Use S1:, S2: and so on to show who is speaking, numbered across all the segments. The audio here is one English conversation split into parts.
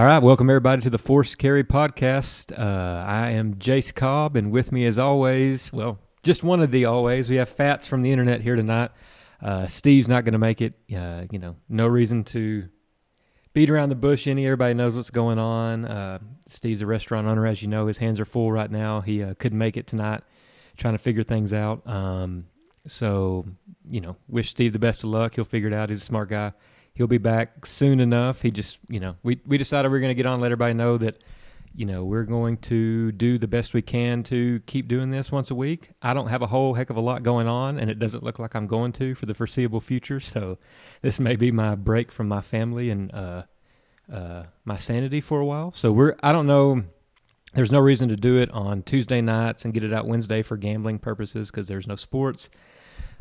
S1: All right, welcome everybody to the Force Carry podcast. Uh, I am Jace Cobb, and with me, as always, well, just one of the always, we have Fats from the internet here tonight. Uh, Steve's not going to make it. Uh, you know, no reason to beat around the bush any. Everybody knows what's going on. Uh, Steve's a restaurant owner, as you know. His hands are full right now. He uh, couldn't make it tonight, trying to figure things out. Um, so, you know, wish Steve the best of luck. He'll figure it out. He's a smart guy he'll be back soon enough. He just, you know, we we decided we are going to get on, let everybody know that, you know, we're going to do the best we can to keep doing this once a week. I don't have a whole heck of a lot going on, and it doesn't look like I'm going to for the foreseeable future. So, this may be my break from my family and uh, uh, my sanity for a while. So we're, I don't know. There's no reason to do it on Tuesday nights and get it out Wednesday for gambling purposes because there's no sports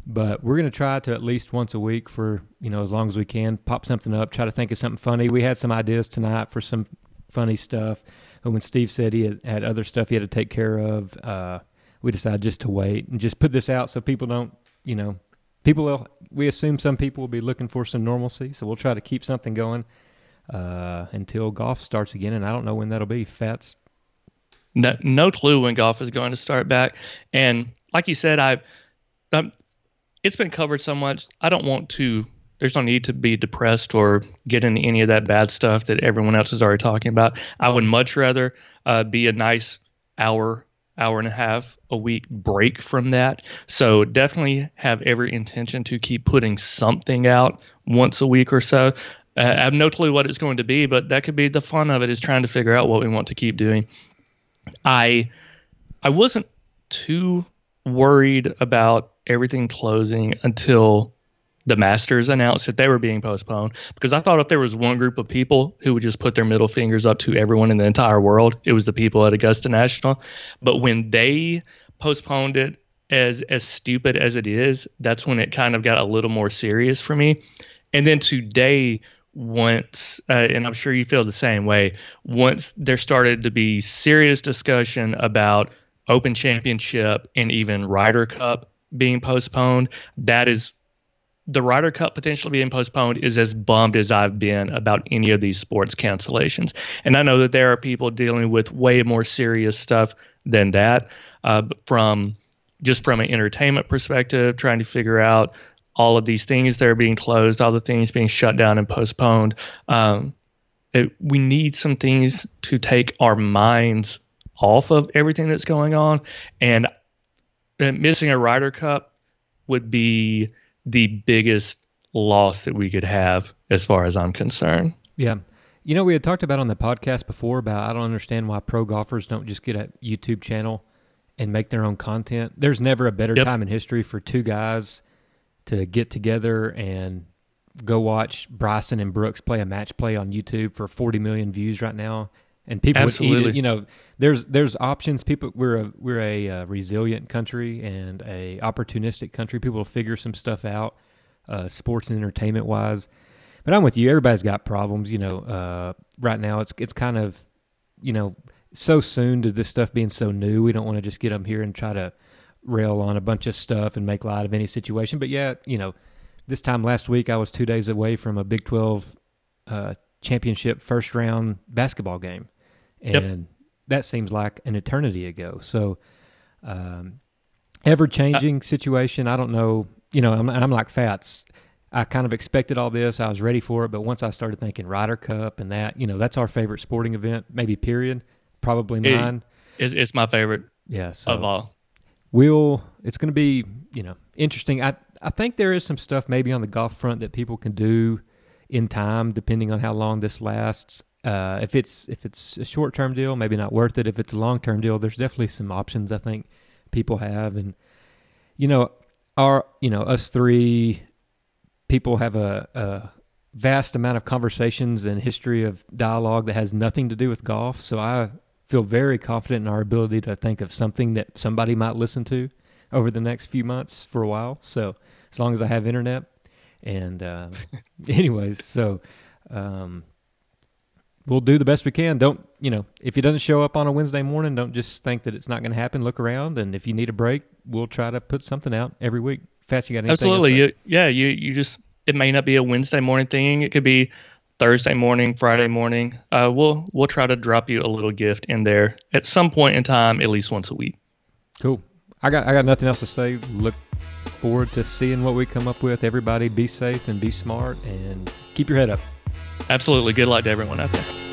S1: but we're going to try to at least once a week for you know as long as we can pop something up try to think of something funny. We had some ideas tonight for some funny stuff but when steve said he had, had other stuff he had to take care of uh, we decided just to wait and just put this out so people don't you know people will we assume some people will be looking for some normalcy so we'll try to keep something going uh, until golf starts again and i don't know when that'll be. Fats?
S2: No, no clue when golf is going to start back. And like you said i um, it's been covered so much. I don't want to. There's no need to be depressed or get into any of that bad stuff that everyone else is already talking about. I would much rather uh, be a nice hour, hour and a half a week break from that. So definitely have every intention to keep putting something out once a week or so. Uh, I have no clue what it's going to be, but that could be the fun of it is trying to figure out what we want to keep doing. I I wasn't too worried about everything closing until the Masters announced that they were being postponed because I thought if there was one group of people who would just put their middle fingers up to everyone in the entire world, it was the people at Augusta National. But when they postponed it as as stupid as it is, that's when it kind of got a little more serious for me. And then today once uh, and I'm sure you feel the same way, once there started to be serious discussion about Open Championship and even Ryder Cup being postponed, that is the Ryder Cup potentially being postponed is as bummed as I've been about any of these sports cancellations. And I know that there are people dealing with way more serious stuff than that uh, from just from an entertainment perspective, trying to figure out all of these things that are being closed, all the things being shut down and postponed. Um, it, we need some things to take our minds off of everything that's going on. And missing a Ryder Cup would be the biggest loss that we could have as far as I'm concerned.
S1: Yeah. You know, we had talked about on the podcast before about I don't understand why pro golfers don't just get a YouTube channel and make their own content. There's never a better yep. time in history for two guys to get together and go watch Bryson and Brooks play a match play on YouTube for 40 million views right now and people Absolutely. would eat it. You know, there's there's options. People, we're a we're a uh, resilient country and a opportunistic country. People will figure some stuff out, uh, sports and entertainment wise. But I'm with you. Everybody's got problems. You know, uh, right now it's it's kind of, you know, so soon to this stuff being so new. We don't want to just get them here and try to rail on a bunch of stuff and make light of any situation. But yeah, you know, this time last week I was two days away from a Big Twelve uh, championship first round basketball game and yep. that seems like an eternity ago. So, um, ever changing situation. I don't know. You know, I'm, I'm like Fats. I kind of expected all this. I was ready for it, but once I started thinking Ryder Cup and that, you know, that's our favorite sporting event, maybe period. Probably mine.
S2: It, it's, it's my favorite.
S1: Yeah, so
S2: of all.
S1: We'll. It's going to be you know interesting. I I think there is some stuff maybe on the golf front that people can do in time, depending on how long this lasts. Uh, if it's if it's a short term deal, maybe not worth it. If it's a long term deal, there's definitely some options I think people have, and you know, our you know us three people have a, a vast amount of conversations and history of dialogue that has nothing to do with golf. So I feel very confident in our ability to think of something that somebody might listen to over the next few months for a while. So as long as I have internet, and uh, anyways, so um, we'll do the best we can. Don't, you know, if he doesn't show up on a Wednesday morning, don't just think that it's not going to happen. Look around, and if you need a break, we'll try to put something out every week. Fats, you got anything?
S2: Absolutely. You, yeah, you you just it may not be a Wednesday morning thing. It could be Thursday morning, Friday morning. Uh, we'll we'll try to drop you a little gift in there at some point in time, at least once a week.
S1: Cool. I got I got nothing else to say. Look forward to seeing what we come up with. Everybody, be safe and be smart, and keep your head up.
S2: Absolutely. Good luck to everyone out there.